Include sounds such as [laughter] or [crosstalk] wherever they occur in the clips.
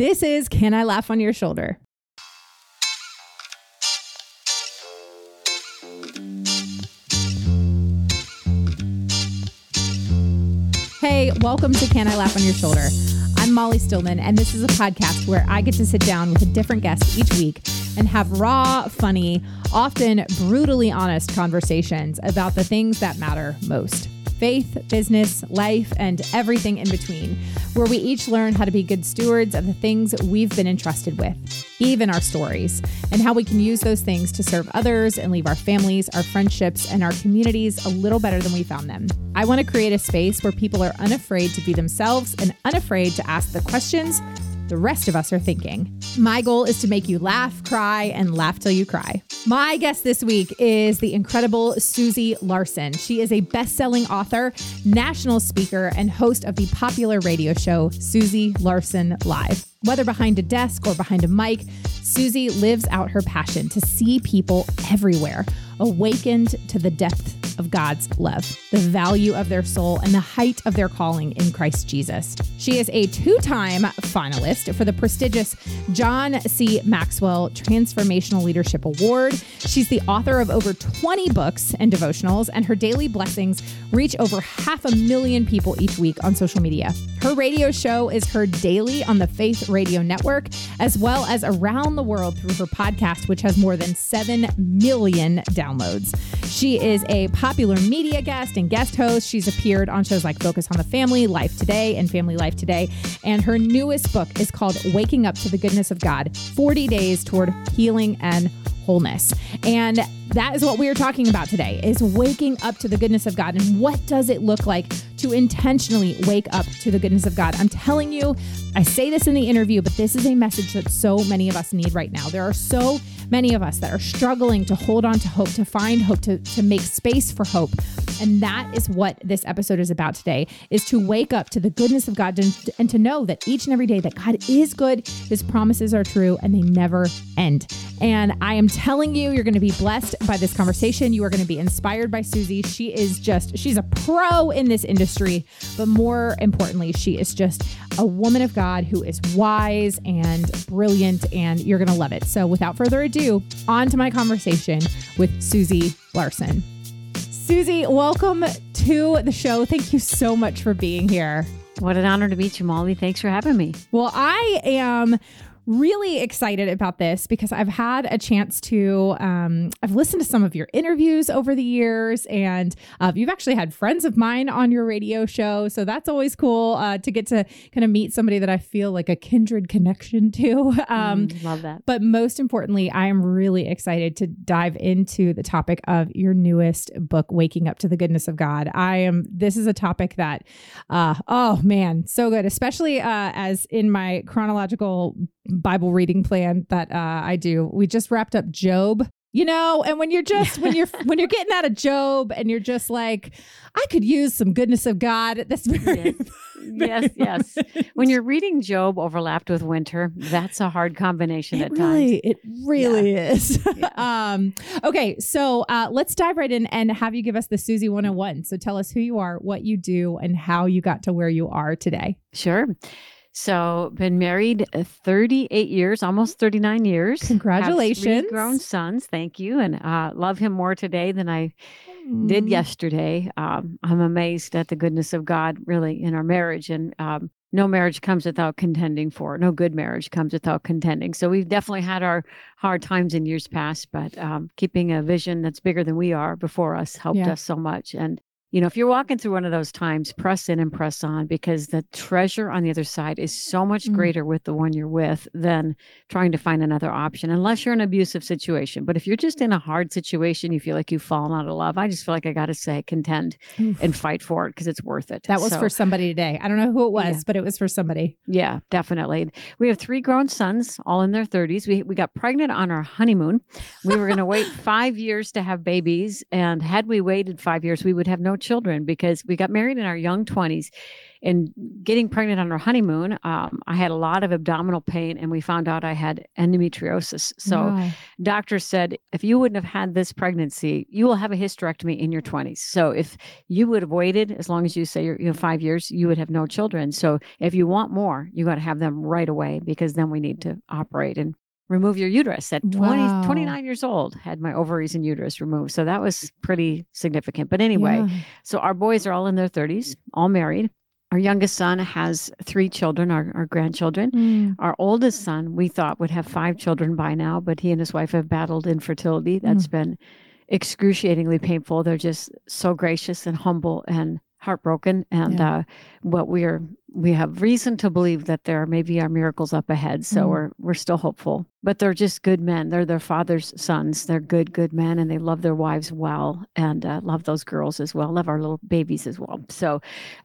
This is Can I Laugh on Your Shoulder? Hey, welcome to Can I Laugh on Your Shoulder? I'm Molly Stillman, and this is a podcast where I get to sit down with a different guest each week and have raw, funny, often brutally honest conversations about the things that matter most faith, business, life, and everything in between, where we each learn how to be good stewards of the things we've been entrusted with, even our stories, and how we can use those things to serve others and leave our families, our friendships, and our communities a little better than we found them. I want to create a space where people are unafraid to be themselves and unafraid to ask the questions the rest of us are thinking. My goal is to make you laugh, cry, and laugh till you cry. My guest this week is the incredible Susie Larson. She is a best selling author, national speaker, and host of the popular radio show Susie Larson Live. Whether behind a desk or behind a mic, Susie lives out her passion to see people everywhere awakened to the depth of God's love, the value of their soul, and the height of their calling in Christ Jesus. She is a two time finalist for the prestigious John C. Maxwell Transformational Leadership Award. She's the author of over 20 books and devotionals, and her daily blessings reach over half a million people each week on social media. Her radio show is heard daily on the Faith Radio Network, as well as around the world through her podcast, which has more than 7 million downloads. She is a popular media guest and guest host. She's appeared on shows like Focus on the Family, Life Today, and Family Life Today. And her newest book is called Waking Up to the Goodness of God 40 Days Toward Healing and Wholeness. And that is what we are talking about today is waking up to the goodness of God and what does it look like to intentionally wake up to the goodness of God. I'm telling you, I say this in the interview, but this is a message that so many of us need right now. There are so many of us that are struggling to hold on to hope, to find hope, to, to make space for hope. And that is what this episode is about today is to wake up to the goodness of God and, and to know that each and every day that God is good, his promises are true, and they never end. And I am telling you, you're going to be blessed by this conversation. You are going to be inspired by Susie. She is just, she's a pro in this industry, but more importantly, she is just a woman of God who is wise and brilliant, and you're going to love it. So without further ado, on to my conversation with Susie Larson. Susie, welcome to the show. Thank you so much for being here. What an honor to meet you, Molly. Thanks for having me. Well, I am really excited about this because I've had a chance to, um, I've listened to some of your interviews over the years, and uh, you've actually had friends of mine on your radio show. So that's always cool uh, to get to kind of meet somebody that I feel like a kindred connection to. [laughs] Um, mm, love that. But most importantly, I am really excited to dive into the topic of your newest book, Waking Up to the Goodness of God. I am, this is a topic that, uh, oh man, so good, especially uh, as in my chronological Bible reading plan that uh, I do. We just wrapped up Job, you know, and when you're just when you're [laughs] when you're getting out of Job and you're just like, I could use some goodness of God. That's very yes, yes. yes. When you're reading Job overlapped with winter, that's a hard combination it at really, times. It really yeah. is. Yeah. [laughs] um, okay, so uh, let's dive right in and have you give us the Susie 101. So tell us who you are, what you do, and how you got to where you are today. Sure. So, been married uh, 38 years, almost 39 years. Congratulations. grown sons. Thank you. And uh, love him more today than I mm. did yesterday. Um, I'm amazed at the goodness of God, really, in our marriage. And um, no marriage comes without contending for No good marriage comes without contending. So, we've definitely had our hard times in years past, but um, keeping a vision that's bigger than we are before us helped yeah. us so much. And you know, if you're walking through one of those times, press in and press on because the treasure on the other side is so much mm-hmm. greater with the one you're with than trying to find another option, unless you're in an abusive situation. But if you're just in a hard situation, you feel like you've fallen out of love, I just feel like I got to say, contend Oof. and fight for it because it's worth it. That was so, for somebody today. I don't know who it was, yeah. but it was for somebody. Yeah, definitely. We have three grown sons, all in their 30s. We, we got pregnant on our honeymoon. We were going to wait [laughs] five years to have babies. And had we waited five years, we would have no children because we got married in our young 20s And getting pregnant on our honeymoon, um, I had a lot of abdominal pain, and we found out I had endometriosis. So, wow. doctors said, if you wouldn't have had this pregnancy, you will have a hysterectomy in your 20s. So, if you would have waited as long as you say you're, you know, five years, you would have no children. So, if you want more, you got to have them right away because then we need to operate. And remove your uterus at 20, wow. 29 years old had my ovaries and uterus removed so that was pretty significant but anyway yeah. so our boys are all in their 30s all married our youngest son has three children our, our grandchildren mm. our oldest son we thought would have five children by now but he and his wife have battled infertility that's mm. been excruciatingly painful they're just so gracious and humble and heartbroken and yeah. uh, what we're we have reason to believe that there maybe are miracles up ahead so mm. we're we're still hopeful but they're just good men. They're their father's sons. They're good good men and they love their wives well and uh, love those girls as well love our little babies as well. So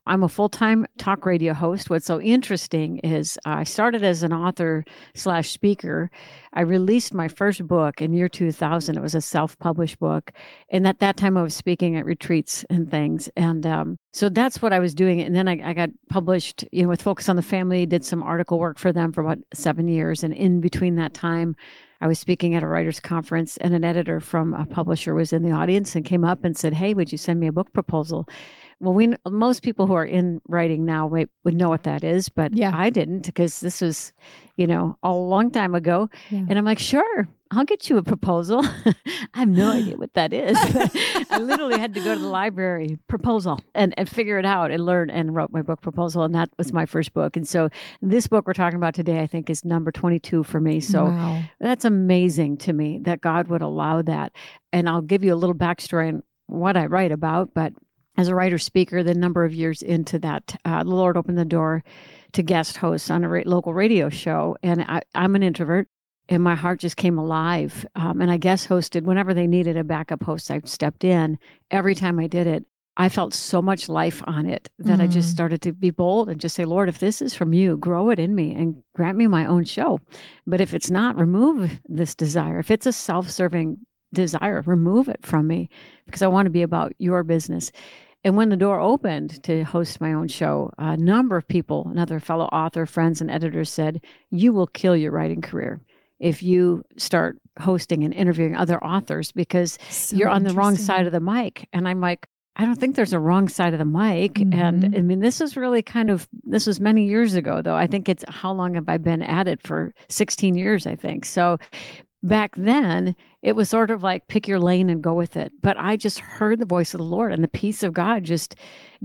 i'm a full-time talk radio host. What's so interesting is i started as an author slash speaker. I released my first book in year 2000 it was a self-published book and at that time i was speaking at retreats and things and um, so that's what i was doing and then I, I got published you know with focus on the family did some article work for them for about seven years and in between that time i was speaking at a writers conference and an editor from a publisher was in the audience and came up and said hey would you send me a book proposal well we most people who are in writing now would know what that is but yeah. i didn't because this was you know a long time ago yeah. and i'm like sure I'll get you a proposal. [laughs] I have no [gasps] idea what that is. [laughs] I literally had to go to the library, proposal, and, and figure it out and learn and wrote my book proposal. And that was my first book. And so this book we're talking about today, I think, is number 22 for me. So wow. that's amazing to me that God would allow that. And I'll give you a little backstory on what I write about. But as a writer speaker, the number of years into that, uh, the Lord opened the door to guest hosts on a ra- local radio show. And I, I'm an introvert and my heart just came alive. Um, and I guest hosted whenever they needed a backup host, I stepped in. Every time I did it, I felt so much life on it that mm. I just mm. started to be bold and just say, Lord, if this is from you, grow it in me and grant me my own show. But if it's not, remove this desire. If it's a self serving desire, remove it from me because I want to be about your business. And when the door opened to host my own show, a number of people, another fellow author, friends, and editors said, You will kill your writing career if you start hosting and interviewing other authors because so you're on the wrong side of the mic. And I'm like, I don't think there's a wrong side of the mic. Mm-hmm. And I mean, this is really kind of, this was many years ago, though. I think it's how long have I been at it for 16 years, I think. So back then, it was sort of like pick your lane and go with it. But I just heard the voice of the Lord and the peace of God just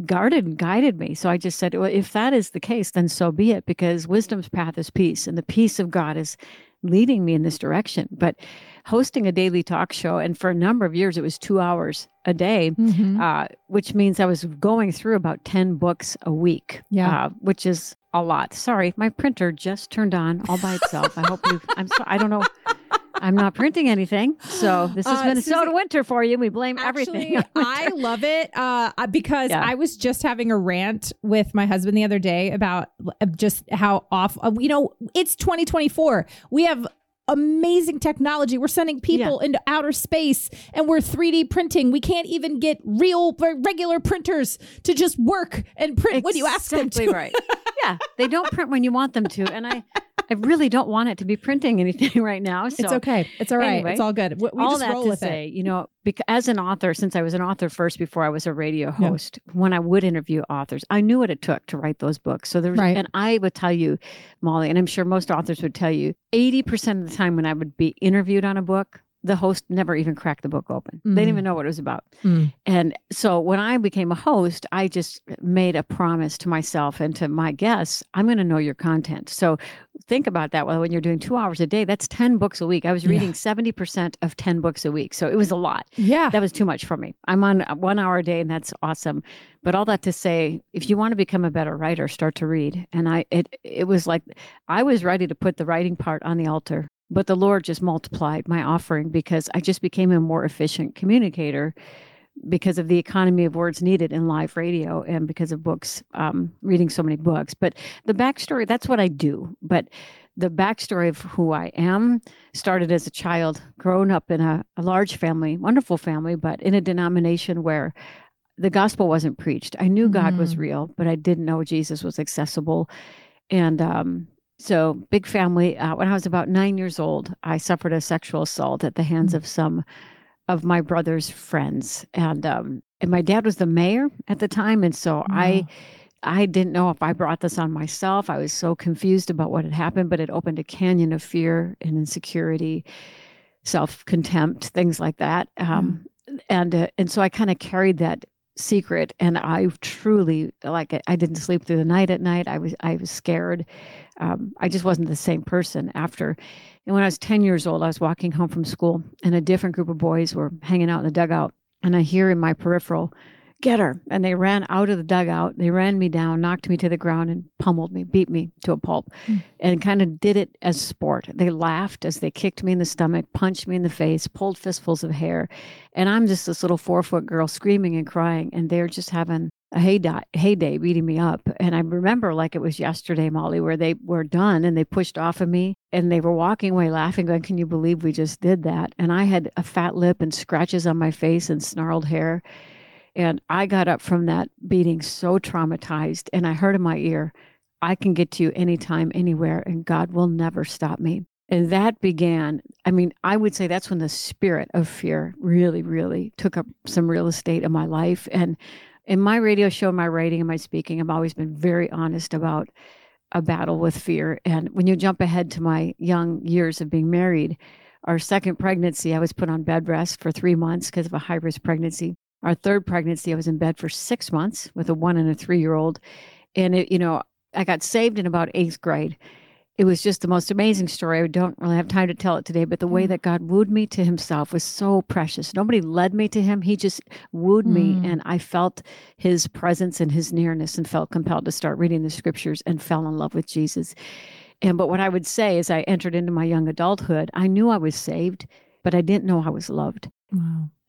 guarded and guided me. So I just said, well, if that is the case, then so be it, because wisdom's path is peace and the peace of God is leading me in this direction. But hosting a daily talk show, and for a number of years, it was two hours a day, mm-hmm. uh, which means I was going through about 10 books a week, yeah. Uh, which is a lot. Sorry, my printer just turned on all by itself. I hope you, I'm sorry, I don't know. I'm not printing anything. So [gasps] this is uh, Minnesota Susan, winter for you. We blame actually, everything. I love it uh, because yeah. I was just having a rant with my husband the other day about uh, just how off, uh, you know, it's 2024. We have amazing technology. We're sending people yeah. into outer space and we're 3D printing. We can't even get real regular printers to just work and print exactly when you ask them to. right. Yeah. They don't print when you want them to. And I I really don't want it to be printing anything [laughs] right now. So it's okay. It's all right. Anyway, it's all good. We, we all just that roll to with say, it. you know, because as an author, since I was an author first before I was a radio host, yeah. when I would interview authors, I knew what it took to write those books. So there was, right. and I would tell you, Molly, and I'm sure most authors would tell you, 80% of the time when I would be interviewed on a book, the host never even cracked the book open. Mm. They didn't even mm. know what it was about. Mm. And so when I became a host, I just made a promise to myself and to my guests, I'm going to know your content. So think about that. Well, when you're doing two hours a day, that's 10 books a week. I was reading yeah. 70% of 10 books a week. So it was a lot. Yeah. That was too much for me. I'm on one hour a day and that's awesome. But all that to say, if you want to become a better writer, start to read. And I, it, it was like, I was ready to put the writing part on the altar but the Lord just multiplied my offering because I just became a more efficient communicator because of the economy of words needed in live radio and because of books, um, reading so many books. But the backstory, that's what I do. But the backstory of who I am started as a child, grown up in a, a large family, wonderful family, but in a denomination where the gospel wasn't preached. I knew God was Mm. real, but I didn't know Jesus was accessible. And um, so, big family. Uh, when I was about nine years old, I suffered a sexual assault at the hands Mm. of some of my brother's friends, and um, and my dad was the mayor at the time, and so I. Wow. I didn't know if I brought this on myself. I was so confused about what had happened, but it opened a canyon of fear and insecurity, self contempt, things like that. Um, And uh, and so I kind of carried that secret, and I truly like I- didn't sleep through the night at night. I was I was scared. Um, I just wasn't the same person after. And when I was ten years old, I was walking home from school, and a different group of boys were hanging out in the dugout, and I hear in my peripheral get her. And they ran out of the dugout. They ran me down, knocked me to the ground, and pummeled me, beat me to a pulp, Mm. and kind of did it as sport. They laughed as they kicked me in the stomach, punched me in the face, pulled fistfuls of hair. And I'm just this little four foot girl screaming and crying. And they're just having a heyday, heyday beating me up. And I remember like it was yesterday, Molly, where they were done and they pushed off of me and they were walking away laughing, going, Can you believe we just did that? And I had a fat lip and scratches on my face and snarled hair. And I got up from that beating so traumatized, and I heard in my ear, I can get to you anytime, anywhere, and God will never stop me. And that began, I mean, I would say that's when the spirit of fear really, really took up some real estate in my life. And in my radio show, my writing, and my speaking, I've always been very honest about a battle with fear. And when you jump ahead to my young years of being married, our second pregnancy, I was put on bed rest for three months because of a high risk pregnancy. Our third pregnancy, I was in bed for six months with a one and a three year old. And it, you know, I got saved in about eighth grade. It was just the most amazing story. I don't really have time to tell it today, but the way Mm. that God wooed me to himself was so precious. Nobody led me to him. He just wooed me Mm. and I felt his presence and his nearness and felt compelled to start reading the scriptures and fell in love with Jesus. And but what I would say as I entered into my young adulthood, I knew I was saved, but I didn't know I was loved.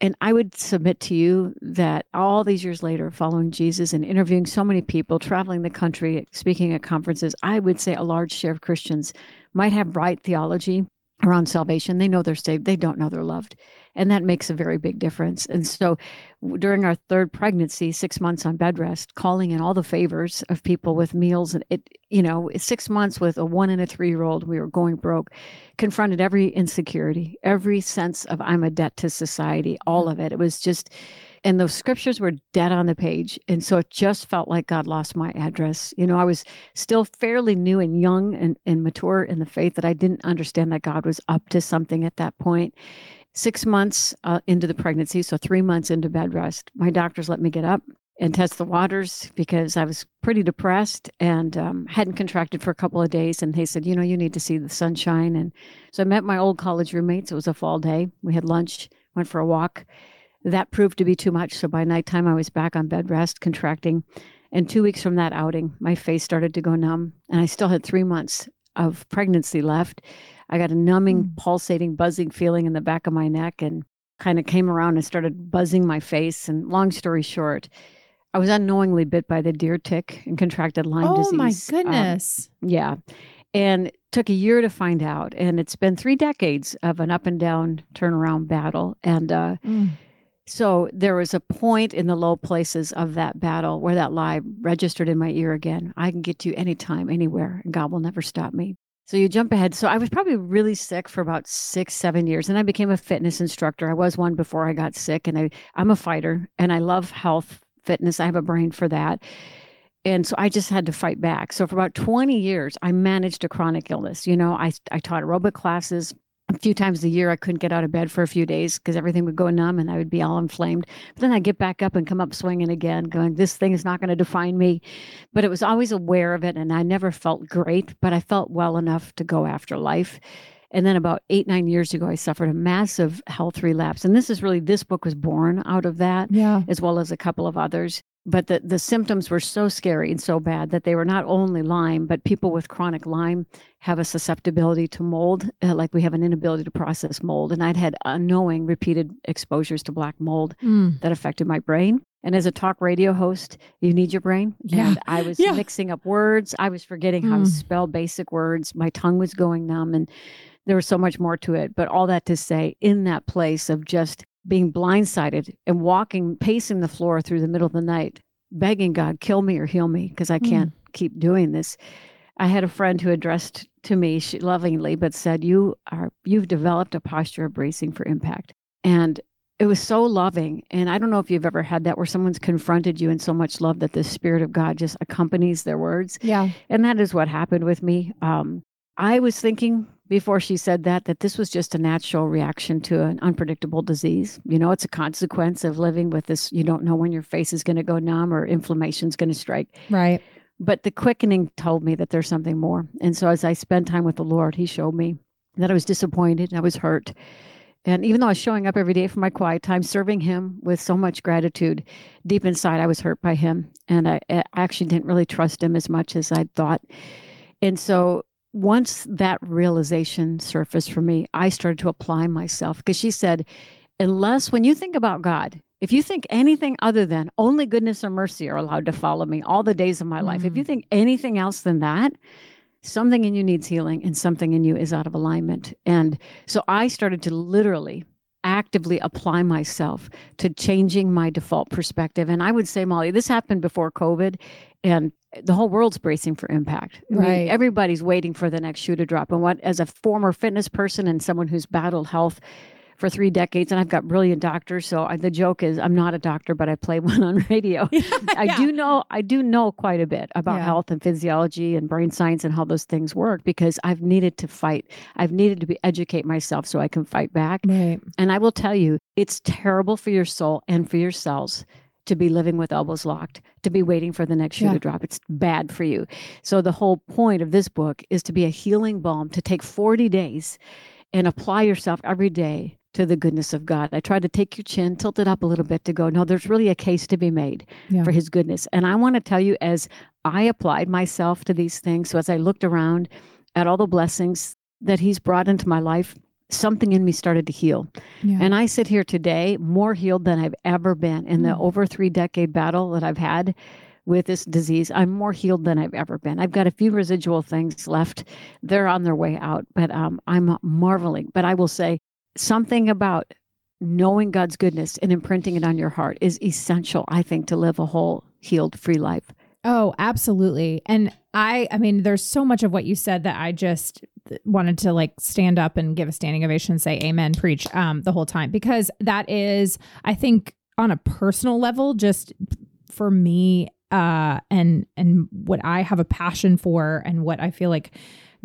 And I would submit to you that all these years later, following Jesus and interviewing so many people, traveling the country, speaking at conferences, I would say a large share of Christians might have right theology around salvation. They know they're saved, they don't know they're loved. And that makes a very big difference. And so during our third pregnancy, six months on bed rest, calling in all the favors of people with meals and it, you know, six months with a one and a three year old, we were going broke, confronted every insecurity, every sense of I'm a debt to society, all of it. It was just, and those scriptures were dead on the page. And so it just felt like God lost my address. You know, I was still fairly new and young and, and mature in the faith that I didn't understand that God was up to something at that point. Six months uh, into the pregnancy, so three months into bed rest, my doctors let me get up and test the waters because I was pretty depressed and um, hadn't contracted for a couple of days. And they said, you know, you need to see the sunshine. And so I met my old college roommates. It was a fall day. We had lunch, went for a walk. That proved to be too much. So by nighttime, I was back on bed rest, contracting. And two weeks from that outing, my face started to go numb. And I still had three months of pregnancy left. I got a numbing, Mm. pulsating, buzzing feeling in the back of my neck and kind of came around and started buzzing my face. And long story short, I was unknowingly bit by the deer tick and contracted Lyme Oh disease. Oh my Um, goodness. yeah. And took a year to find out. And it's been three decades of an up and down turnaround battle. And uh, Mm. so there was a point in the low places of that battle where that lie registered in my ear again. I can get to you anytime, anywhere, and God will never stop me. So you jump ahead. So I was probably really sick for about six, seven years. And I became a fitness instructor. I was one before I got sick. And I, I'm a fighter and I love health, fitness. I have a brain for that. And so I just had to fight back. So for about 20 years, I managed a chronic illness. You know, I, I taught aerobic classes a few times a year. I couldn't get out of bed for a few days because everything would go numb and I would be all inflamed. But then I'd get back up and come up swinging again, going, this thing is not going to define me. But it was always aware of it. And I never felt great, but I felt well enough to go after life. And then about eight, nine years ago, I suffered a massive health relapse. And this is really, this book was born out of that Yeah. as well as a couple of others. But the, the symptoms were so scary and so bad that they were not only Lyme, but people with chronic Lyme have a susceptibility to mold, uh, like we have an inability to process mold. And I'd had unknowing repeated exposures to black mold Mm. that affected my brain. And as a talk radio host, you need your brain. Yeah. And I was Yeah. mixing up words. I was forgetting how Mm. to spell basic words. My tongue was going numb and there was so much more to it. But all that to say, in that place of just being blindsided and walking, pacing the floor through the middle of the night, begging God, kill me or heal me because I can't mm. keep doing this. I had a friend who addressed to me she, lovingly, but said, "You are you've developed a posture of bracing for impact." And it was so loving. And I don't know if you've ever had that where someone's confronted you in so much love that the Spirit of God just accompanies their words. Yeah. And that is what happened with me. Um, I was thinking before she said that that this was just a natural reaction to an unpredictable disease. You know, it's a consequence of living with this. You don't know when your face is going to go numb or inflammation's going to strike. Right. But the quickening told me that there's something more. And so as I spent time with the Lord, He showed me that I was disappointed, and I was hurt, and even though I was showing up every day for my quiet time, serving him with so much gratitude, deep inside I was hurt by him. And I, I actually didn't really trust him as much as I'd thought. And so once that realization surfaced for me, I started to apply myself because she said, unless when you think about God, if you think anything other than only goodness or mercy are allowed to follow me all the days of my mm life, if you mm. think anything else than that, something in you needs healing and something in you is out of alignment. And so I started to literally actively apply myself to changing my default perspective. And I would say, Molly, this happened before COVID and the whole world's bracing for impact. Right. I mean, everybody's waiting for the next shoe to drop. And what, as a former fitness person and someone who's battled health for three decades, and I've got brilliant doctors. So I, the joke is, I'm not a doctor, but I play [laughs] one on radio. [laughs] I yeah. do know, I do know quite a bit about yeah. health and physiology and brain science and how those things work because I've needed to fight. I've needed to be educate myself so I can fight back. Right. And I will tell you, it's terrible for your soul and for your cells to be living with elbows locked, to be waiting for the next shoe yeah. to drop. It's bad for you. So the whole point of this book is to be a healing balm, to take 40 days and apply yourself every day to the goodness of God. I tried to take your chin, tilt it up a little bit to go, no, there's really a case to be made yeah. for his goodness. And I want to tell you, as I applied myself to these things, so as I looked around at all the blessings that he's brought into my life, something in me started to heal. Yeah. And I sit here today more healed than I've ever been in the mm. over three decade battle that I've had with this disease. I'm more healed than I've ever been. I've got a few residual things left. They're on their way out, but um, I'm marveling. But I will say, something about knowing God's goodness and imprinting it on your heart is essential, I think, to live a whole, healed, free life. Oh, absolutely. And I, I mean, there's so much of what you said that I just wanted to like stand up and give a standing ovation and say amen, preach um, the whole time because that is, I think, on a personal level, just for me, uh, and and what I have a passion for, and what I feel like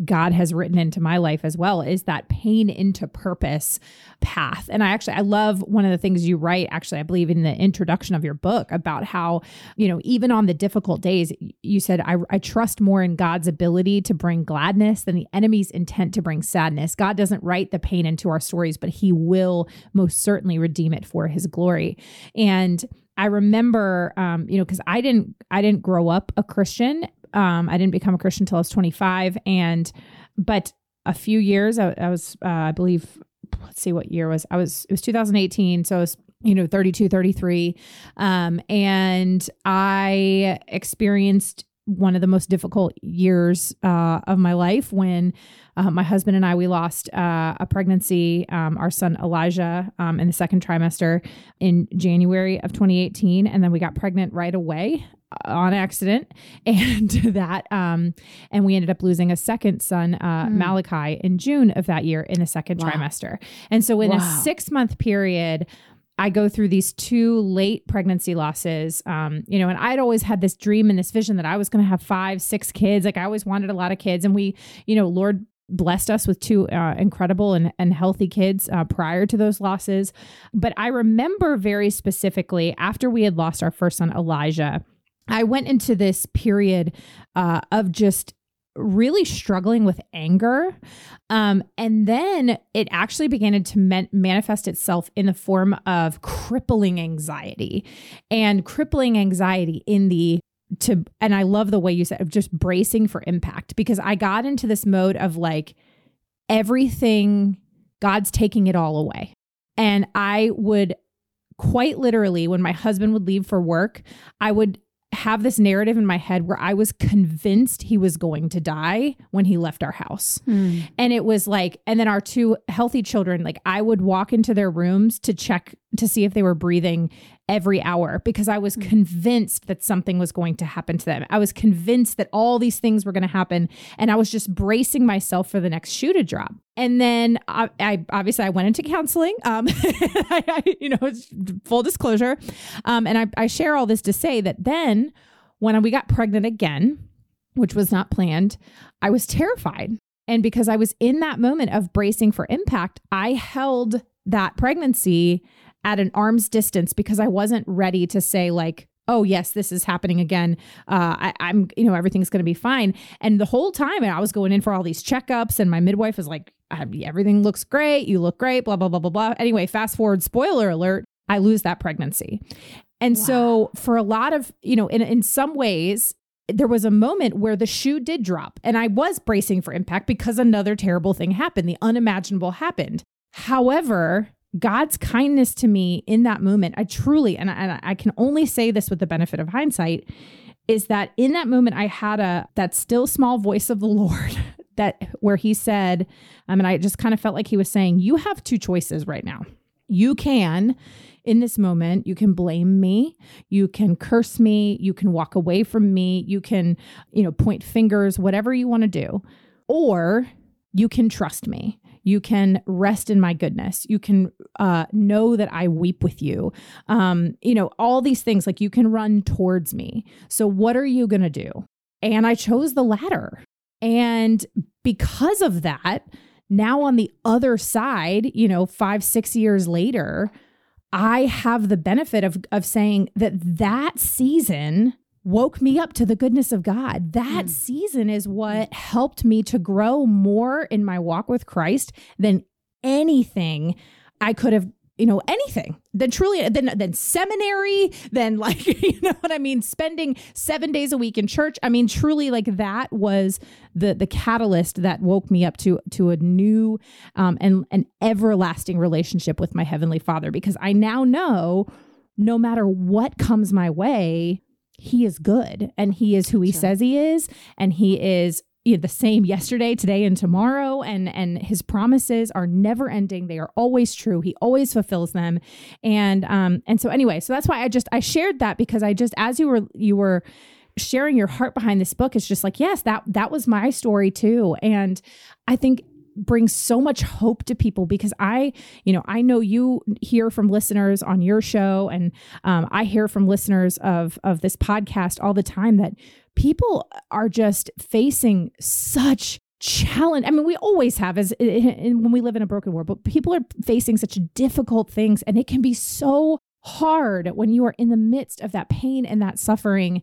God has written into my life as well is that pain into purpose path. And I actually, I love one of the things you write, actually, I believe in the introduction of your book about how, you know, even on the difficult days, you said, I, I trust more in God's ability to bring gladness than the enemy's intent to bring sadness. God doesn't write the pain into our stories, but he will most certainly redeem it for his glory. And I remember, um, you know, because I didn't, I didn't grow up a Christian, um, I didn't become a Christian until I was 25. And, but a few years, I, I was, uh, I believe, let's see what year was, I was, it was 2018. So I was, you know, 32, 33. Um, and I experienced one of the most difficult years uh, of my life when uh, my husband and I we lost uh, a pregnancy, um, our son Elijah, um, in the second trimester in January of 2018, and then we got pregnant right away on accident [laughs] and that um and we ended up losing a second son uh mm. malachi in june of that year in the second wow. trimester and so in wow. a six month period I go through these two late pregnancy losses, um, you know, and I'd always had this dream and this vision that I was going to have five, six kids. Like I always wanted a lot of kids, and we, you know, Lord blessed us with two uh, incredible and, and healthy kids uh, prior to those losses. But I remember very specifically after we had lost our first son, Elijah, I went into this period uh, of just really struggling with anger. Um, and then it actually began to man- manifest itself in the form of crippling anxiety and crippling anxiety in the to and I love the way you said of just bracing for impact because I got into this mode of like everything God's taking it all away. And I would quite literally when my husband would leave for work, I would have this narrative in my head where I was convinced he was going to die when he left our house. Mm. And it was like, and then our two healthy children, like I would walk into their rooms to check to see if they were breathing every hour because I was mm. convinced that something was going to happen to them. I was convinced that all these things were going to happen. And I was just bracing myself for the next shoe to drop. And then I, I obviously I went into counseling. Um, [laughs] I, I, you know, it's full disclosure. Um, and I, I share all this to say that then when we got pregnant again, which was not planned, I was terrified. And because I was in that moment of bracing for impact, I held that pregnancy at an arm's distance because I wasn't ready to say, like, oh yes this is happening again. Uh, I, am you know everything's going to be fine. And the whole time i was going in for all these checkups and my midwife was like everything looks great. You look great blah blah blah blah blah. Anyway fast forward spoiler alert i lose that pregnancy. And wow. so for a lot of you know in, in some ways there was a moment where the shoe did drop and i was bracing for impact because another terrible thing happened. The unimaginable happened. However God's kindness to me in that moment, I truly, and I, and I can only say this with the benefit of hindsight, is that in that moment I had a that still small voice of the [laughs] Lord that where he said, I mean, I just kind of felt like he was saying, You have two choices right now. You can, in this moment, you can blame me, you can curse me, you can walk away from me, you can, you know, point fingers, whatever you want to do, or you can trust me you can rest in my goodness. You can uh, know that I weep with you. Um, you know, all these things like you can run towards me. So, what are you going to do? And I chose the latter. And because of that, now on the other side, you know, five, six years later, I have the benefit of, of saying that that season woke me up to the goodness of God. That mm. season is what helped me to grow more in my walk with Christ than anything I could have you know anything then truly then then seminary then [laughs] like you know what i mean spending 7 days a week in church i mean truly like that was the the catalyst that woke me up to to a new um and an everlasting relationship with my heavenly father because i now know no matter what comes my way he is good and he is who he sure. says he is. And he is you know, the same yesterday today and tomorrow. And and his promises are never ending. They are always true. He always fulfills them. And um and so anyway so that's why i just i shared that because i just as you were you were sharing your heart behind this book it's just like yes that that was my story too. And i think brings so much hope to people because I, you know, I know you hear from listeners on your show, and um, I hear from listeners of of this podcast all the time that people are just facing such challenge. I mean, we always have as in, when we live in a broken world, but people are facing such difficult things, and it can be so hard when you are in the midst of that pain and that suffering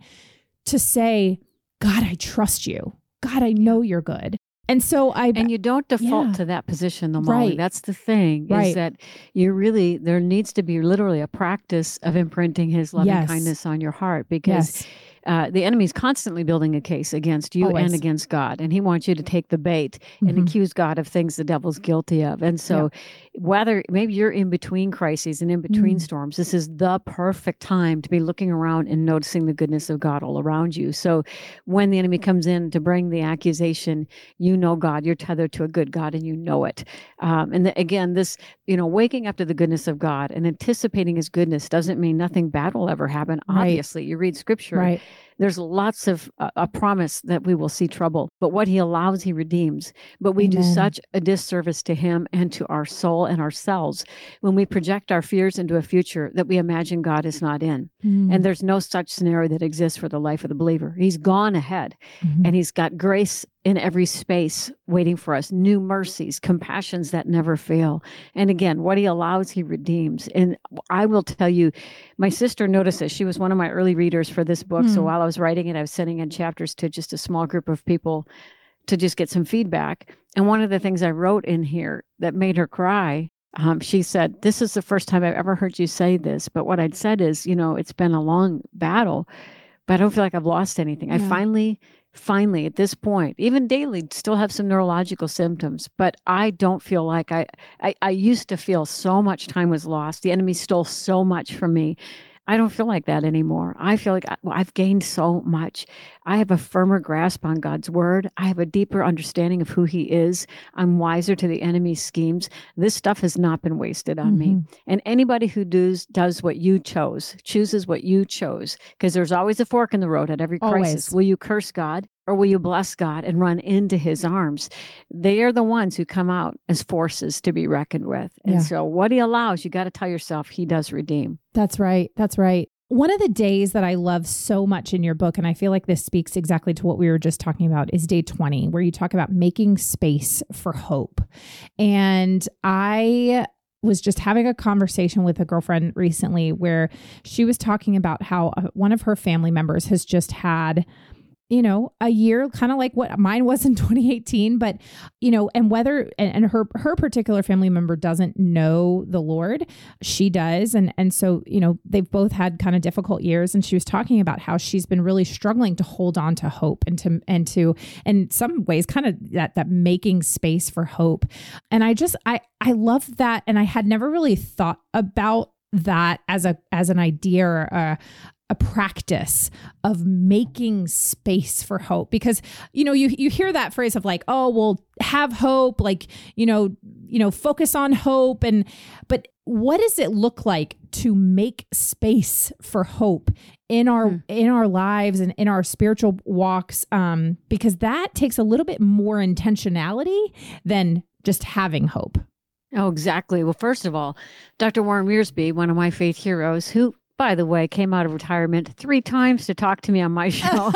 to say, God, I trust you. God, I know you're good. And so I and you don't default yeah. to that position, though, Molly. Right. That's the thing right. is that you really there needs to be literally a practice of imprinting His loving yes. kindness on your heart because. Yes uh, the enemy's constantly building a case against you Always. and against God, and he wants you to take the bait mm-hmm. and accuse God of things the devil's guilty of. And so, whether maybe you're in between crises and in between mm-hmm. storms, this is the perfect time to be looking around and noticing the goodness of God all around you. So, when the enemy comes in to bring the accusation, you know God, you're tethered to a good God, and you know it. Um, and the, again, this you know, waking up to the goodness of God and anticipating His goodness doesn't mean nothing bad will ever happen. Right. Obviously, you read Scripture. Right there's lots of uh, a promise that we will see trouble, but what he allows, he redeems. But we Amen. do such a disservice to him and to our soul and ourselves when we project our fears into a future that we imagine God is not in. Mm. And there's no such scenario that exists for the life of the believer. He's gone ahead mm-hmm. and he's got grace in every space waiting for us new mercies compassions that never fail and again what he allows he redeems and i will tell you my sister notices she was one of my early readers for this book mm. so hmm. while i was writing it i was sending in chapters to just a small group of people to just get some feedback and one of the things i wrote in here that made her cry um, she said this is the first time i've ever heard you say this but what i'd said is you know it's been a long battle but i don't feel like i've lost anything yeah. i finally finally at this point even daily still have some neurological symptoms but i don't feel like I, I i used to feel so much time was lost. The enemy stole so much from me I don't feel like that anymore. I feel like I, I've gained so much. I have a firmer grasp on God's word. I have a deeper understanding of who he is. I'm wiser to the enemy's schemes. This stuff has not been wasted on mm-hmm. me. And anybody who does does what you chose, chooses what you chose, because there's always a fork in the road at every crisis. Always. Will you curse God? Or will you bless God and run into his arms? They are the ones who come out as forces to be reckoned with. And yeah. so, what he allows, you got to tell yourself he does redeem. That's right. That's right. One of the days that I love so much in your book, and I feel like this speaks exactly to what we were just talking about, is day 20, where you talk about making space for hope. And I was just having a conversation with a girlfriend recently where she was talking about how uh, one of her family members has just had you know a year kind of like what mine was in [laughs] 2018 but you know and whether and, and, her her particular family member doesn't know the lord she does and and so you know they've both had kind of difficult years and she was talking about how she's been really struggling to hold on to hope and to and to in some ways kind of that that making space for hope. And i just i i love that and i had never really thought about that as a as an idea or a, a practice of making space for hope because you know you you hear that phrase of like oh well have hope like you know you know focus on hope and but what does it look like to make space for hope in our mm. in our lives and in our spiritual walks um because that takes a little bit more intentionality than just having hope Oh, exactly. Well, first of all, Dr. Warren Wiersbe, one of my faith heroes, who by the way, came out of retirement three times to talk to me on my [laughs] show.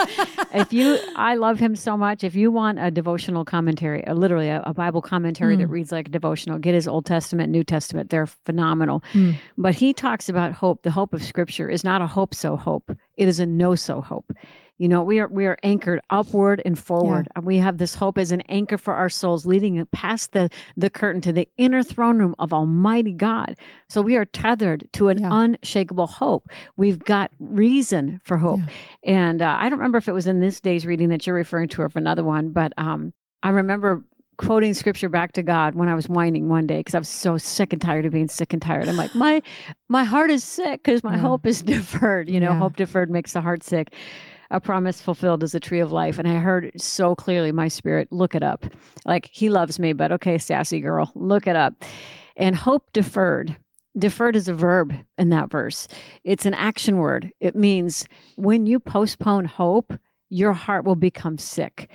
if you, I love him so much. If you want a devotional commentary, a, literally a, a, Bible commentary mm. that reads like a devotional, get his Old Testament, New Testament. They're phenomenal. Mm. But he talks about hope. The hope of Scripture is not a hope so hope, it is a know so hope. You know, we are we are anchored upward and forward. Yeah. And we have this hope as an anchor for our souls, leading it past the the curtain to the inner throne room of Almighty God. So we are tethered to an yeah. unshakable hope. We've got reason for hope. Yeah. And uh, I don't remember if it was in this day's reading that you're referring to or if another one, but um, I remember quoting scripture back to God when I was whining one day because I was so sick and tired of being sick and tired. I'm like, my my heart is sick because my yeah. hope is [laughs] deferred. You know, yeah. hope deferred makes the heart sick a promise fulfilled is a tree of life. And I heard so clearly my spirit, look it up. Like he loves me, but okay, sassy girl, look it up. And hope deferred. Deferred is a verb in that verse. It's an action word. It means when you postpone hope, your heart will become sick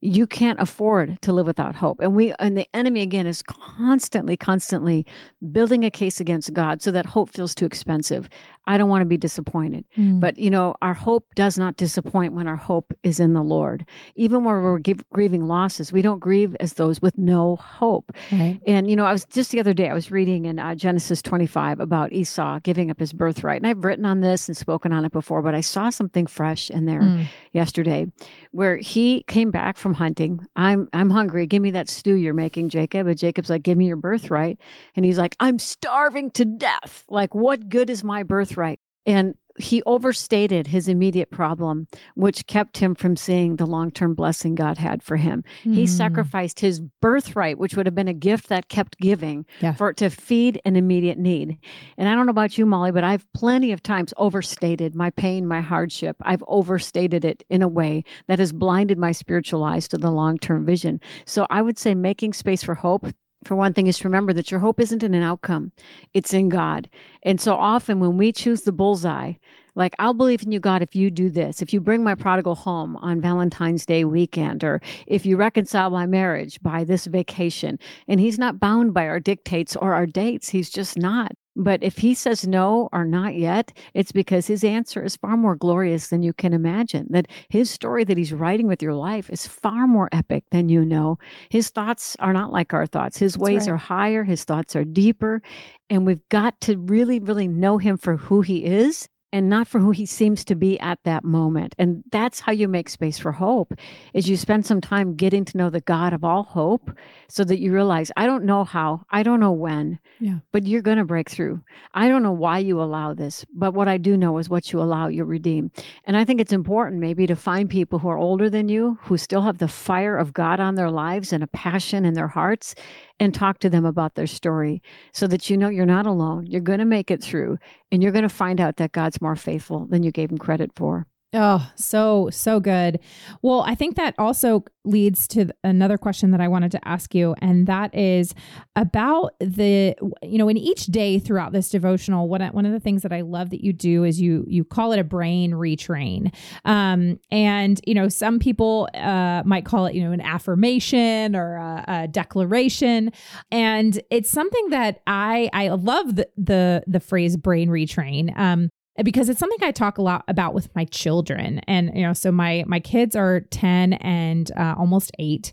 you can't afford to live without hope and we and the enemy again is constantly constantly building a case against god so that hope feels too expensive I don't want to be disappointed. Mm. But, you know, our hope does not disappoint when our hope is in the Lord. Even when we're grieving losses, we don't grieve as those with no hope. Right. And, you know, I was just the other day, I was reading in uh, Genesis 25 about Esau giving up his birthright. And I've written on this and spoken on it before, but I saw something fresh in there mm. yesterday where he came back from hunting. I'm, I'm hungry. Give me that stew you're making, Jacob. And Jacob's like, give me your birthright. And he's like, I'm starving to death. Like, what good is my birthright? Birthright. And he overstated his immediate problem, which kept him from seeing the long term blessing God had for him. Mm. He hmm. sacrificed his birthright, which would have been a gift that kept giving, yeah. for to feed an immediate need. And I don't know about you, Molly, but I've plenty of times overstated my pain, my hardship. I've overstated it in a way that has blinded my spiritual eyes to the long term vision. So I would say making space for hope for one thing, is to remember that your hope isn't in an outcome, it's in God. And so often when we choose the bullseye, like, I'll believe in you, God, if you do this, if you bring my prodigal home on Valentine's Day weekend, or if you reconcile my marriage by this vacation. And he's not bound by our dictates or our dates. He's just not. But if he says no or not yet, it's because his answer is far more glorious than you can imagine. That his story that he's writing with your life is far more epic than you know. His thoughts are not like our thoughts. His That's ways right. are higher, his thoughts are deeper. And we've got to really, really know him for who he is and not for who he seems to be at that moment. And that's how you make space for hope is you spend some time getting to know the god of all hope so that you realize i don't know how i don't know when yeah. but you're going to break through. I don't know why you allow this but what i do know is what you allow you redeem. And i think it's important maybe to find people who are older than you who still have the fire of god on their lives and a passion in their hearts and talk to them about their story so that you know you're not alone. You're going to make it through and you're going to find out that God's more faithful than you gave him credit for. Oh, so, so good. Well, I think that also leads to another question that I wanted to ask you. And that is about the, you know, in each day throughout this devotional, one, one of the things that I love that you do is you, you call it a brain retrain. Um, and, you know, some people uh, might call it, you know, an affirmation or a, a declaration. And it's something that I, I love the, the, the phrase brain retrain. Um, because it's something I talk a lot about with my children. And, you know, so my, my kids are 10 and uh, almost eight.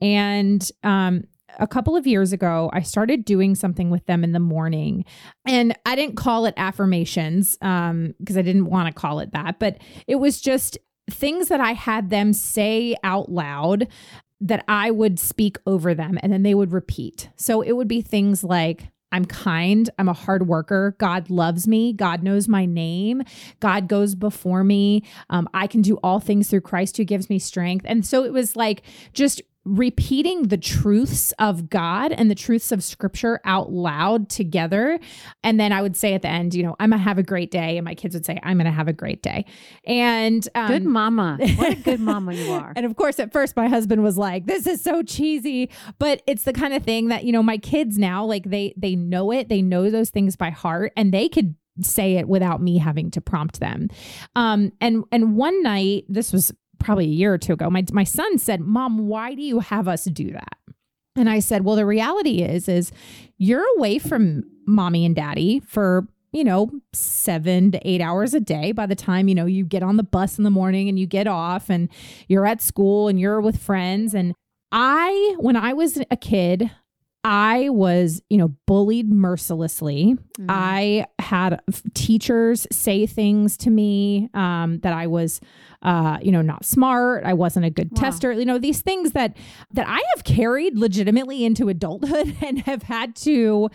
And, um, a couple of years ago, I started doing something with them in the morning. And I didn't call it affirmations um, because I didn't want to call it that, but it was just things that I had them say out loud that I would speak over them and then they would repeat. So it would be things like, I'm kind. I'm a hard worker. God loves me. God knows my name. God goes before me. Um, I can do all things through Christ who gives me strength. And so it was like just repeating the truths of God and the truths of scripture out loud together. And then I would say at the end, you know, I'm going to have a great day. And my kids would say, I'm going to have a great day. And um, good mama. What a good mama you [laughs] are. and of course, at first, my husband was like, this is so cheesy. But it's the kind of thing that, you know, my kids now, like they, they know it, they know those things by heart and they could say it without me having to prompt them. Um, and and one night, this was probably a year or two ago, my, my son said, Mom, why do you have us do that? And I said, Well, the reality is, is you're away from mommy and daddy for you know, seven to eight hours a day by the time, you know, you get on the bus in the morning and you get off and you're at school and you're with friends. And I, when I was a kid, I was, you know, bullied mercilessly. Mm-hmm. I had teachers say things to me um, that I was, uh, you know, not smart. I wasn't a good wow. tester. You know, these things that that I have carried legitimately into adulthood [laughs] and have had to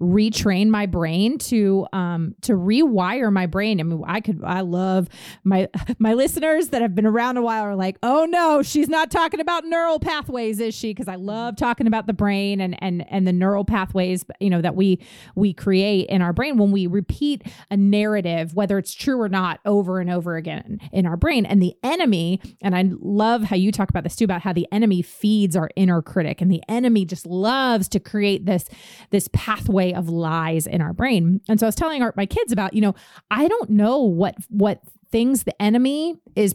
retrain my brain to um to rewire my brain. I mean, I could I love my [laughs] my listeners that have been around a while are like, "Oh no, she's not talking about neural pathways, is she?" Because I love talking about the brain and and and the neural pathways, you know, that we we create in our brain when we repeat a narrative, whether it's true or not, over and over again in our brain. And the enemy, and I love how you talk about this too, about how the enemy feeds our inner critic, and the enemy just loves to create this this pathway of lies in our brain. And so I was telling our, my kids about, you know, I don't know what what things the enemy is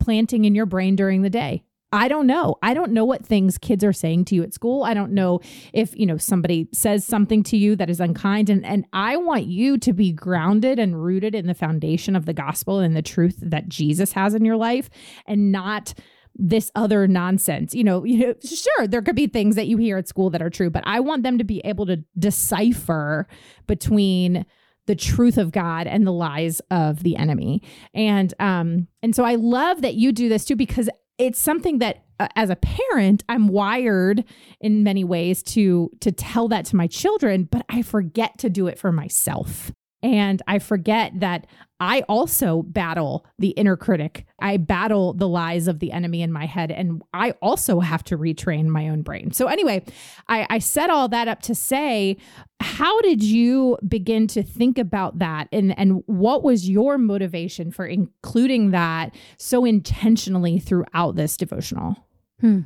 planting in your brain during the day. I don't know. I don't know what things kids are saying to you at school. I don't know if, you know, somebody says something to you that is unkind and and I want you to be grounded and rooted in the foundation of the gospel and the truth that Jesus has in your life and not this other nonsense. You know, [laughs] you know, sure, there could be things that you hear at school that are true, but I want them to be able to decipher between the truth of God and the lies of the enemy. And um and so I love that you do this too because it's something that uh, as a parent I'm wired in many ways to to tell that to my children, but I forget to do it for myself. And I forget that I also battle the inner critic. I battle the lies of the enemy in my head. And I also have to retrain my own brain. So, anyway, I, I set all that up to say, how did you begin to think about that? And, and what was your motivation for including that so intentionally throughout this devotional? Hmm.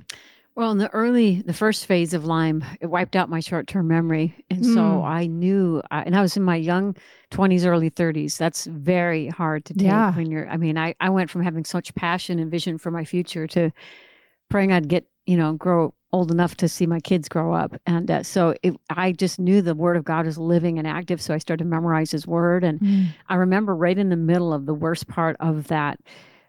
Well, in the early, the first phase of Lyme, it wiped out my short term memory. And mm. so I knew, uh, and I was in my young 20s, early 30s. That's very hard to take yeah. when you're, I mean, I, I went from having such passion and vision for my future to praying I'd get, you know, grow old enough to see my kids grow up. And uh, so it, I just knew the word of God was living and active. So I started to memorize his word. And mm. I remember right in the middle of the worst part of that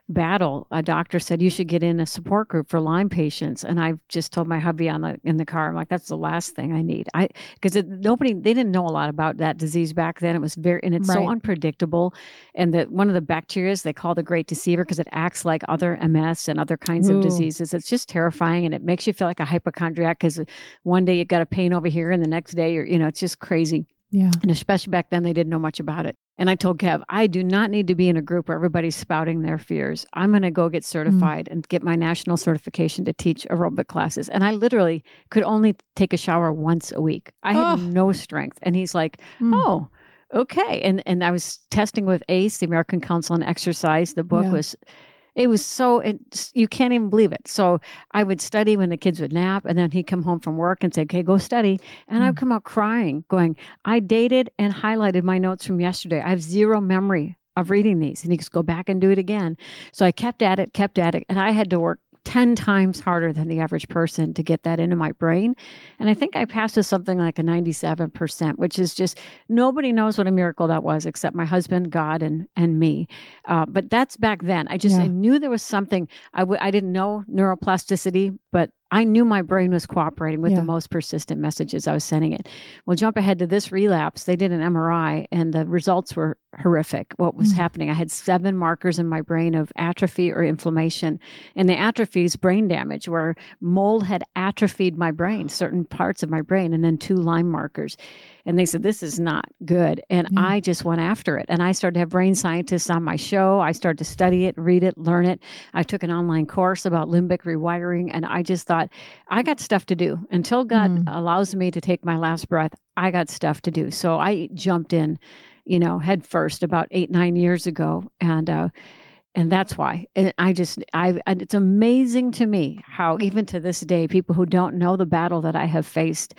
battle, a doctor said you should get in a support group for Lyme patients, and I just told my hubby on the in the car, I'm like, that's the last thing I need. I because nobody they didn't know a lot about that disease back then. It was very and it's right. so unpredictable, and that one of the bacteria they call the Great Deceiver because it acts like other MS and other kinds Ooh. of diseases. It's just terrifying, and it makes you feel like a hypochondriac because one day you got a pain over here, and the next day you're you know it's just crazy. Yeah. And especially back then, they didn't know much about it. And I told Kev, I do not need to be in a group where everybody's spouting their fears. I'm going to go get certified mm. and get my national certification to teach aerobic classes. And I literally could only take a shower once a week. I had oh. no strength. And he's like, mm. oh, okay. And and I was testing with ACE, the American Council on Exercise. The book yeah. was it was so it, you can't even believe it. So I would study when the kids would nap, and then he'd come home from work and say, "Okay, go study," and mm. I'd come out crying, going, "I dated and highlighted my notes from yesterday. I have zero memory of reading these," and he goes, "Go back and do it again." So I kept at it, kept at it, and I had to work 10 times harder than the average person to get that into my brain. And I think I passed with something like a 97%, which is just nobody knows what a miracle that was except my husband, God, and and me. Uh, but that's back then. I just yeah. I knew there was something. I w- I didn't know neuroplasticity, but I knew my brain was cooperating with yeah. the most persistent messages I was sending it. Well, jump ahead to this relapse. They did an MRI and the results were horrific. What was mm. happening? I had seven markers in my brain of atrophy or inflammation. And the atrophy is brain damage, where mold had atrophied my brain, certain parts of my brain, and then two Lyme markers. And they said, This is not good. And mm. I just went after it. And I started to have brain scientists on my show. I started to study it, read it, learn it. I took an online course about limbic rewiring. And I just thought, I got stuff to do. Until God mm. allows me to take my last breath, I got stuff to do. So I jumped in, you know, head first about eight, nine years ago. And, uh, and that's why and i just i it's amazing to me how even to this day people who don't know the battle that i have faced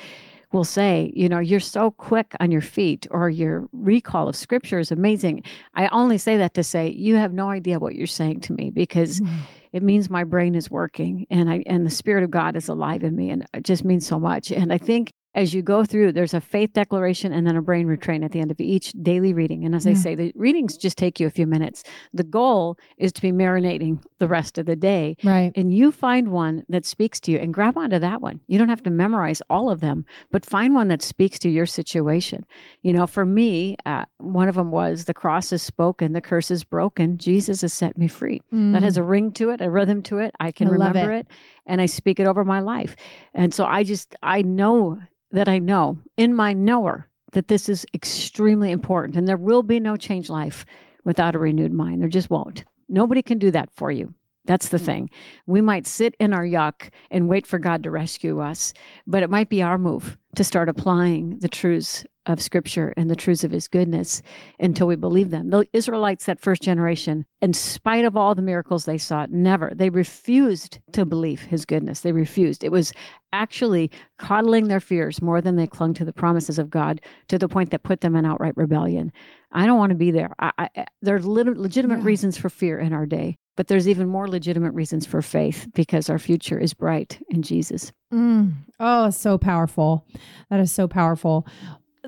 will say, you know, you're so quick on your feet or your recall of scripture is amazing. I only say that to say you have no idea what you're saying to me because mm-hmm. it means my brain is working and I and the spirit of God is alive in me and it just means so much. And I think as you go through, there's a faith declaration and then a brain retrain at the end of each daily reading. And as yeah. I say, the readings just take you a few minutes. The goal is to be marinating the rest of the day. Right. And you find one that speaks to you and grab onto that one. You don't have to memorize all of them, but find one that speaks to your situation. You know, for me, uh, one of them was the cross is spoken, the curse is broken, Jesus has set me free. Mm. That has a ring to it, a rhythm to it. I can I remember it. it and I speak it over my life. And so I just, I know that I know in my knower that this is extremely important and there will be no change life without a renewed mind. There just won't. Nobody can do that for you. That's the mm. thing. We might sit in our yuck and wait for God to rescue us, but it might be our move to start applying the truths of scripture and the truths of his goodness until we believe them. The Israelites, that first generation, in spite of all the miracles they saw, never, they refused to believe his goodness. They refused. It was actually coddling their fears more than they clung to the promises of God to the point that put them in outright rebellion. I don't want to be there. I, I, there's legitimate yeah. reasons for fear in our day, but there's even more legitimate reasons for faith because our future is bright in Jesus. Mm. Oh, so powerful. That is so powerful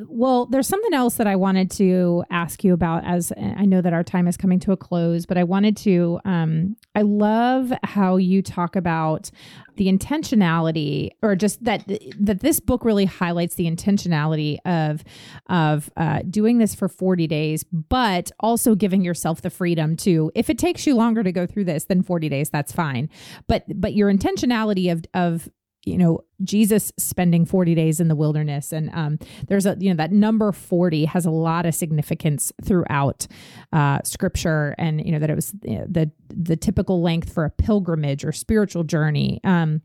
well, there's something else that I wanted to ask you about as I know that our time is coming to a close, but I wanted to um I love how you talk about the intentionality or just that that this book really highlights the intentionality of of uh, doing this for 40 days but also giving yourself the freedom to if it takes you longer to go through this than 40 days that's fine. But but your intentionality of of you know jesus spending 40 days in the wilderness. And um, there's a you know that number 40 has a lot of significance throughout uh, scripture and you know that it was know, the the typical length for a pilgrimage or spiritual journey. Um,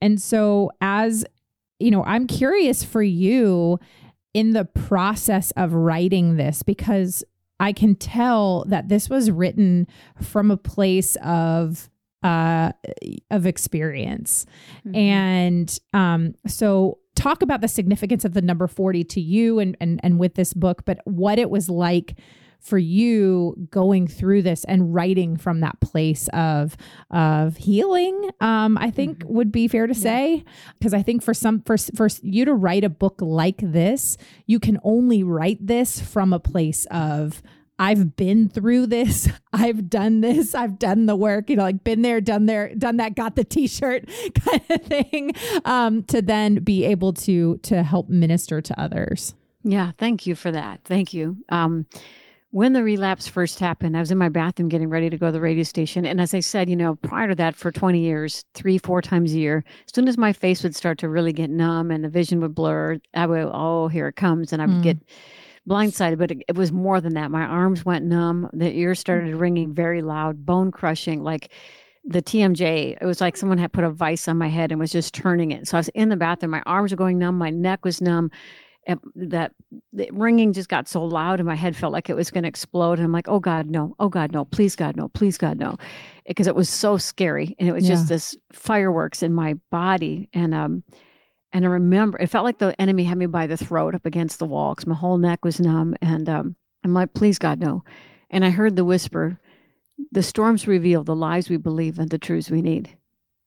and so as you know i'm curious for you in the process of writing this because i can tell that this was written from a place of uh, of experience. Mm-hmm. And um, so talk about the significance of the number 40 to you and, and and with this book, but what it was like for you going through this and writing from that place of of healing um, i think mm-hmm. would be fair to say because i think for some for, for you to write a book like this you can only write this from a place of I've been through this. [laughs] I've done this. I've done the work, you know, like been there, done there, done that, got the t-shirt [laughs] kind of thing. Um, to then be able to to help minister to others. Yeah, thank you for that. Thank you. Um, when the relapse first happened, I was in my bathroom getting ready to go to the radio station. And as I said, you know, prior to that, for 20 years, three, four times a year, as soon as my face would start to really get numb and the vision would blur, I would, oh, here it comes. And I would mm. get blindsided, but it, it, was more than that. My arms went numb. The ears started ringing very loud, bone crushing, like the TMJ. It was like someone had put a vice on my head and was just turning it. So I was in the bathroom. My arms were going numb. My neck was numb And that the ringing just got so loud and my head felt like it was going to explode and i'm like oh god no oh god no please god no please god no because it was so scary and it was yeah. just this fireworks in my body and um and i remember it felt like the enemy had me by the throat up against the wall because my whole neck was numb and um i'm like please god no and i heard the whisper the storms reveal the lies we believe and the truths we need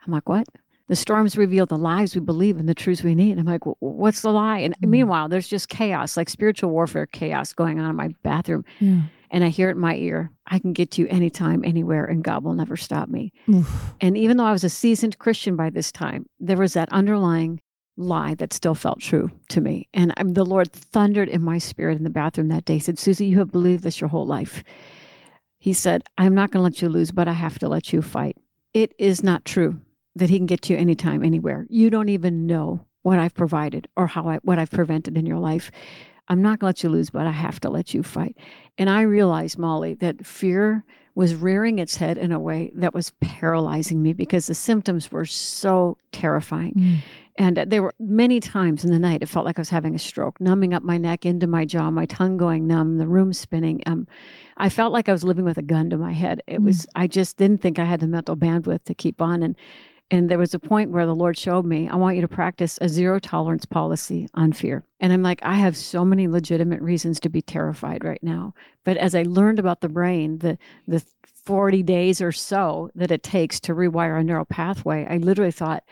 i'm like what the storms reveal the lies we believe and the truths we need. I'm like, what's the lie? And mm meanwhile, there's just chaos, like spiritual warfare chaos going on in my bathroom. Yeah. And I hear it in my ear. I can get to you anytime, anywhere, and God will never stop me. Oof. And even though I was a seasoned Christian by this time, there was that underlying lie that still felt true to me. And I'm, the Lord thundered in my spirit in the bathroom that day. Said, Susie, you have believed this your whole life. He said, I'm not going to let you lose, but I have to let you fight. It is not true that he can get to you anytime, anywhere. You don't even know what I've provided or how I what I've prevented in your life. I'm not gonna let you lose, but I have to let you fight. And I realized, Molly, that fear was rearing its head in a way that was paralyzing me because the symptoms were so terrifying. Mm. And there were many times in the night it felt like I was having a stroke, numbing up my neck into my jaw, my tongue going numb, the room spinning. Um, I felt like I was living with a gun to my head. It mm. was I just didn't think I had the mental bandwidth to keep on. And and there was a point where the Lord showed me, I want you to practice a zero tolerance policy on fear. And I'm like, I have so many legitimate reasons to be terrified right now. But as I learned about the brain, the the 40 days or so that it takes to rewire a neural pathway, I literally thought,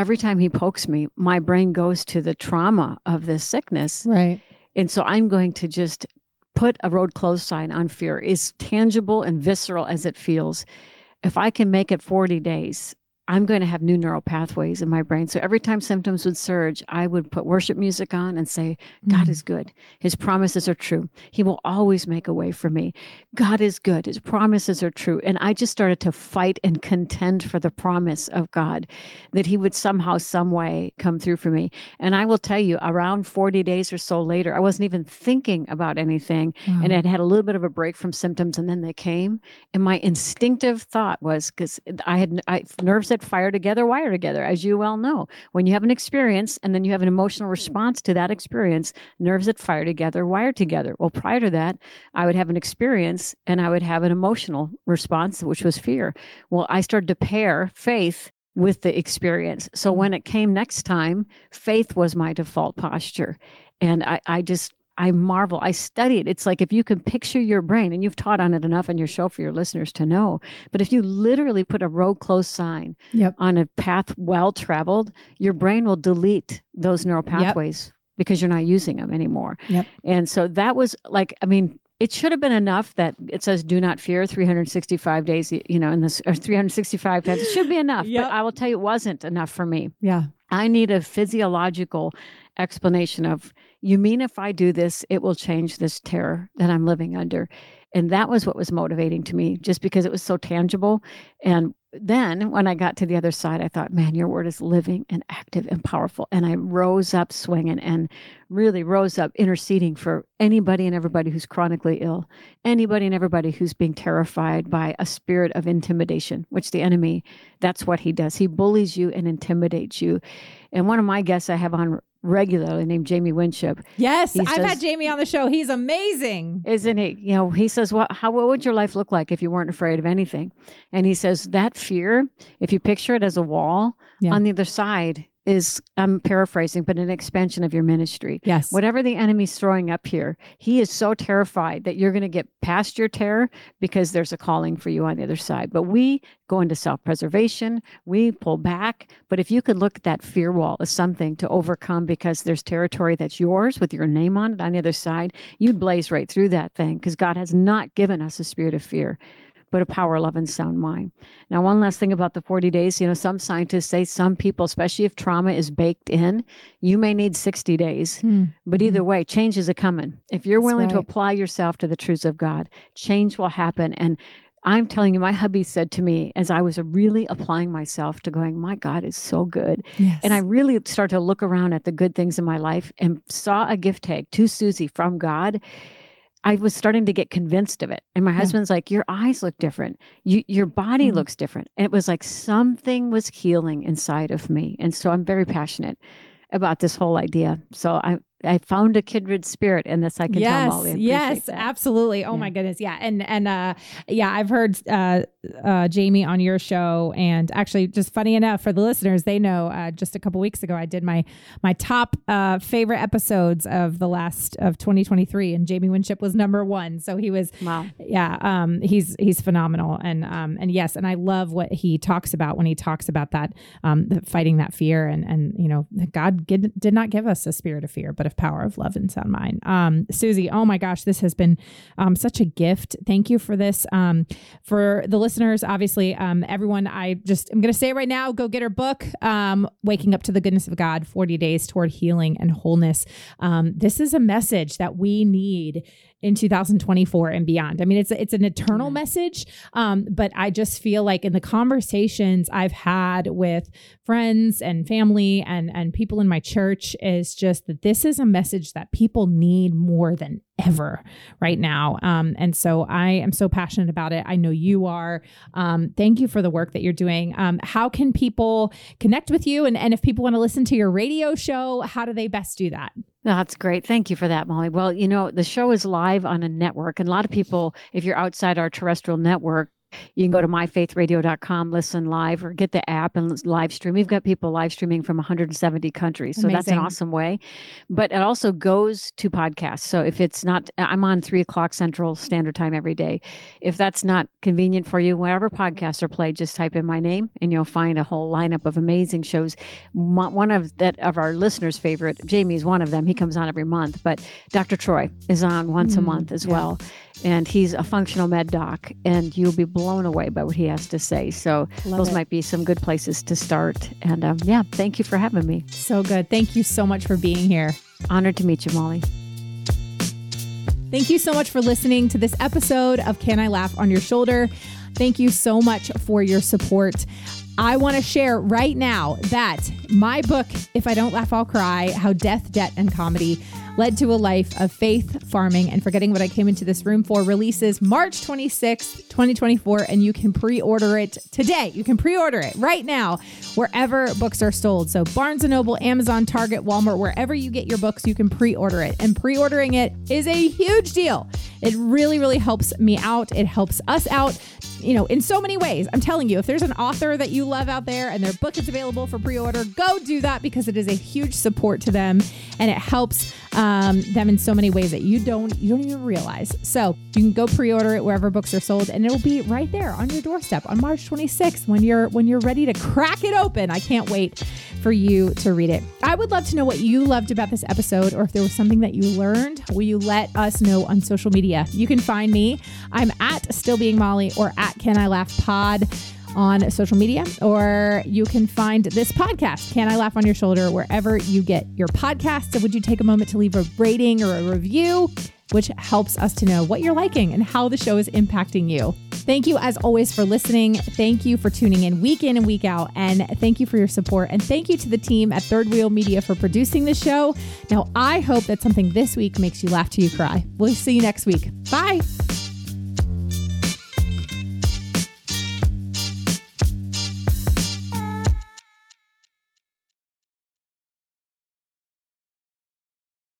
every time he pokes me, my brain goes to the trauma of this sickness. Right. And so I'm going to just put a road closed sign on fear, as tangible and visceral as it feels. If I can make it 40 days, I'm going to have new neural pathways in my brain. So every time symptoms would surge, I would put worship music on and say, God mm is good. His promises are true. He will always make a way for me. God is good. His promises are true. And I just started to fight and contend for the promise of God that he would somehow, some way come through for me. And I will tell you, around 40 days or so later, I wasn't even thinking about anything. Wow. And I'd had a little bit of a break from symptoms and then they came. And my instinctive thought was because I had I, nerves that fire together, wire together, as you well know. When you have an experience and then you have an emotional response to that experience, nerves that fire together, wire together. Well, prior to that, I would have an experience and I would have an emotional response, which was fear. Well, I started to pair faith with the experience. So mm-hmm. when it came next time, faith was my default posture. And I, I just I marvel. I study it. It's like if you can picture your brain, and you've taught on it enough on your show for your listeners to know, but if you literally put a road closed sign yep. on a path well traveled, your brain will delete those neural pathways yep. because you're not using them anymore. Yep. And so that was like, I mean, it should have been enough that it says do not fear 365 days you know in this or 365 times it should be enough yep. but i will tell you it wasn't enough for me yeah i need a physiological explanation of you mean if I do this, it will change this terror that I'm living under? And that was what was motivating to me, just because it was so tangible. And then when I got to the other side, I thought, man, your word is living and active and powerful. And I rose up swinging and really rose up interceding for anybody and everybody who's chronically ill, anybody and everybody who's being terrified by a spirit of intimidation, which the enemy, that's what he does. He bullies you and intimidates you. And one of my guests I have on regularly named Jamie Winship. Yes, I've says, had Jamie on the show. He's amazing. Isn't he? You know, he says, "What? How? What would your life look like if you weren't afraid of anything?" And he says that fear, if you picture it as a wall, yeah. on the other side is I'm paraphrasing, but an expansion of your ministry. Yes. Whatever the enemy's throwing up here, he is so terrified that you're going to get past your terror because there's a calling for you on the other side. But we go into self preservation, we pull back. But if you could look at that fear wall as something to overcome because there's territory that's yours with your name on it on the other side, you'd blaze right through that thing because God has not given us a spirit of fear but a power, love, and sound mind. Now, one last thing about the 40 days, you know, some scientists say some people, especially if trauma is baked in, you may need 60 days. Hmm. But either way, change is a coming. If you're willing right. to apply yourself to the truths of God, change will happen. And I'm telling you, my hubby said to me as I was really applying myself to going, My God is so good. Yes. And I really started to look around at the good things in my life and saw a gift tag to Susie from God. I was starting to get convinced of it. And my yeah. husband's like, Your eyes look different. You, your body mm-hmm. looks different. And it was like something was healing inside of me. And so I'm very passionate about this whole idea. So I, I found a kindred spirit in this. I can yes, tell Molly. Yes, that. absolutely. Oh yeah. my goodness. Yeah. And, and, uh, yeah, I've heard, uh, uh, Jamie on your show and actually just funny enough for the listeners, they know, uh, just a couple weeks ago, I did my, my top, uh, favorite episodes of the last of 2023 and Jamie Winship was number one. So he was, wow. yeah. Um, he's, he's phenomenal. And, um, and yes, and I love what he talks about when he talks about that, um, fighting that fear and, and, you know, God did, did not give us a spirit of fear, but of power of love and sound mind. Um, Susie, oh my gosh, this has been um, such a gift. Thank you for this. Um, for the listeners, obviously, um, everyone, I just I'm going to say right now, go get her book, um, "Waking Up to the Goodness of God: 40 Days Toward Healing and Wholeness." Um, this is a message that we need in 2024 and beyond. I mean, it's it's an eternal mm-hmm. message, um, but I just feel like in the conversations I've had with friends and family and and people in my church is just that this is a message that people need more than ever right now. Um, and so I am so passionate about it. I know you are. Um, thank you for the work that you're doing. Um, how can people connect with you? And, and if people want to listen to your radio show, how do they best do that? That's great. Thank you for that, Molly. Well, you know, the show is live on a network, and a lot of people, if you're outside our terrestrial network, you can go to myfaithradio.com, listen live, or get the app and live stream. We've got people live streaming from 170 countries. So Amazing. that's an awesome way. But it also goes to podcasts. So if it's not, I'm on three o'clock Central Standard Time every day. If that's not convenient for you, wherever podcasts are played, just type in my name and you'll find a whole lineup of amazing shows. One of that of our listeners' favorite, Jamie is one of them. He comes on every month, but Dr. Troy is on once mm, a month as yeah. well and he's a functional med doc, and you'll be blown away by what he has to say. So Love those it. might be some good places to start. And um, yeah, thank you for having me. So good. Thank you so much for being here. Honored to meet you, Molly. Thank you so much for listening to this episode of Can I Laugh on Your Shoulder? Thank you so much for your support. I want to share right now that my book, If I Don't Laugh, I'll Cry How Death, Debt, and Comedy led to a life of faith, farming, and forgetting what I came into this room for releases March 26th, 2024, and you can pre order it today. You can pre order it right now wherever books are sold. So, Barnes and Noble, Amazon, Target, Walmart, wherever you get your books, you can pre order it. And pre ordering it is a huge deal. It really, really helps me out. It helps us out you know, in so many ways. I'm telling you, if there's an author that you love out there and their book is available for pre order, go do that because it is a huge support to them and it helps um, Um, them in so many ways that you don't you don't even realize. So you can go pre order it wherever books are sold and it will be right there on your doorstep on March 26th when you're when you're ready to crack it open. I can't wait for you to read it. I would love to know what you loved about this episode or if there was something that you learned. Will you let us know on social media? You can find me. I'm at Still Being Molly or at Can I Laugh Pod on social media, or you can find this podcast, Can I Laugh on Your Shoulder, wherever you get your podcasts. Would you take a moment to leave a rating or a review, which helps us to know what you're liking and how the show is impacting you? Thank you, as always, for listening. Thank you for tuning in week in and week out. And thank you for your support. And thank you to the team at Third Wheel Media for producing the show. Now, I hope that something this week makes you laugh till you cry. We'll see you next week. Bye.